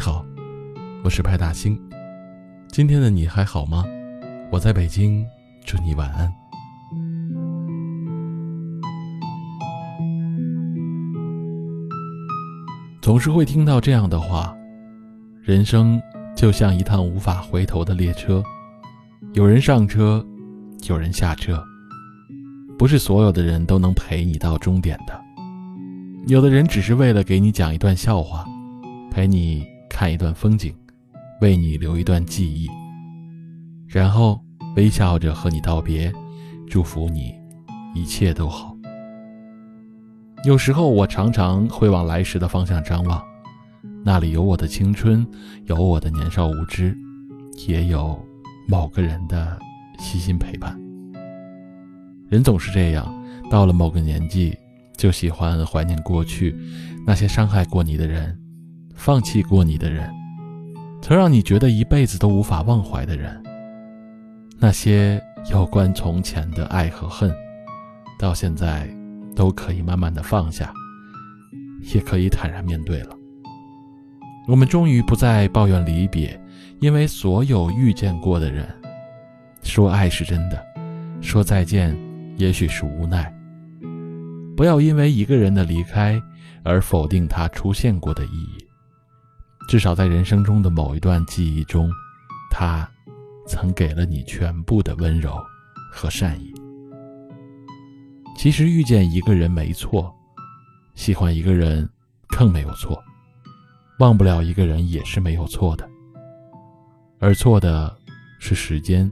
好，我是派大星。今天的你还好吗？我在北京，祝你晚安。总是会听到这样的话：人生就像一趟无法回头的列车，有人上车，有人下车，不是所有的人都能陪你到终点的。有的人只是为了给你讲一段笑话，陪你看一段风景，为你留一段记忆，然后微笑着和你道别，祝福你一切都好。有时候我常常会往来时的方向张望，那里有我的青春，有我的年少无知，也有某个人的悉心陪伴。人总是这样，到了某个年纪。就喜欢怀念过去，那些伤害过你的人，放弃过你的人，曾让你觉得一辈子都无法忘怀的人。那些有关从前的爱和恨，到现在都可以慢慢的放下，也可以坦然面对了。我们终于不再抱怨离别，因为所有遇见过的人，说爱是真的，说再见也许是无奈。不要因为一个人的离开而否定他出现过的意义。至少在人生中的某一段记忆中，他曾给了你全部的温柔和善意。其实遇见一个人没错，喜欢一个人更没有错，忘不了一个人也是没有错的。而错的是时间，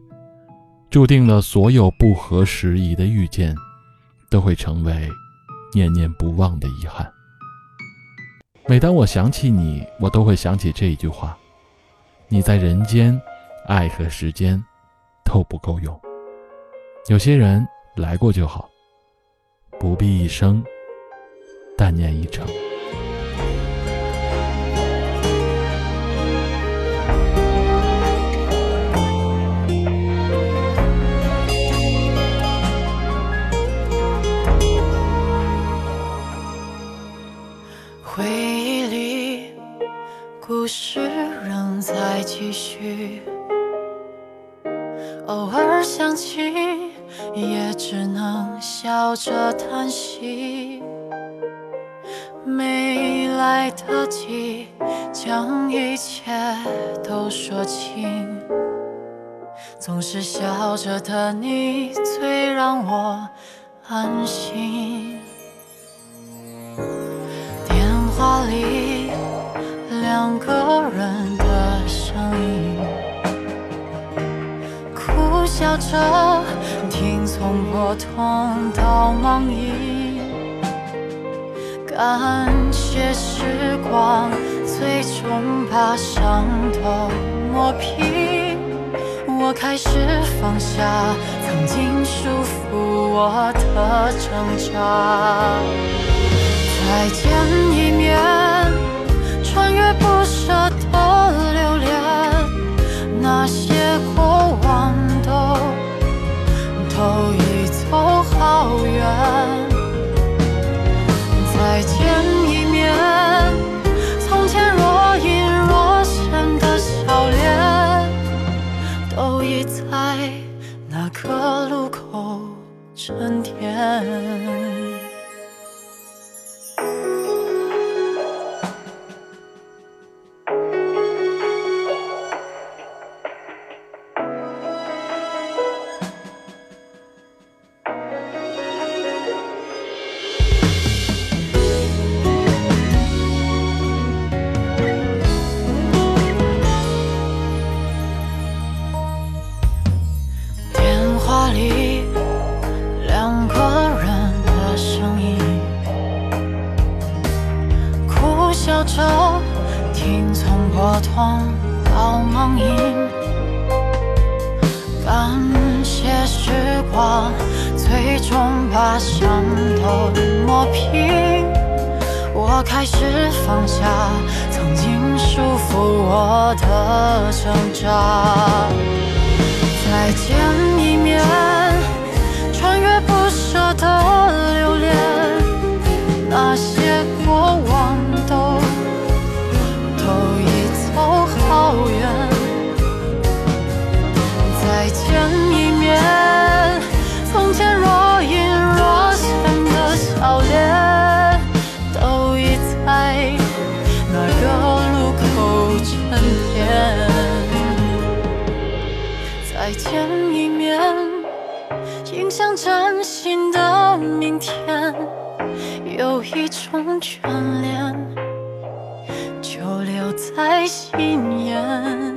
注定了所有不合时宜的遇见都会成为。念念不忘的遗憾。每当我想起你，我都会想起这一句话：你在人间，爱和时间都不够用。有些人来过就好，不必一生，但念一程。偶尔想起，也只能笑着叹息，没来得及将一切都说清。总是笑着的你，最让我安心。笑着听从拨通到盲音，感谢时光最终把伤都磨平，我开始放下曾经束缚我的挣扎，再见一面。穿越不舍的留笑着听从拨通到忙音，感谢时光最终把伤都磨平。我开始放下曾经束缚我的挣扎，再见一面，穿越不舍的留恋，影向崭新的明天，有一种眷恋，就留在心眼。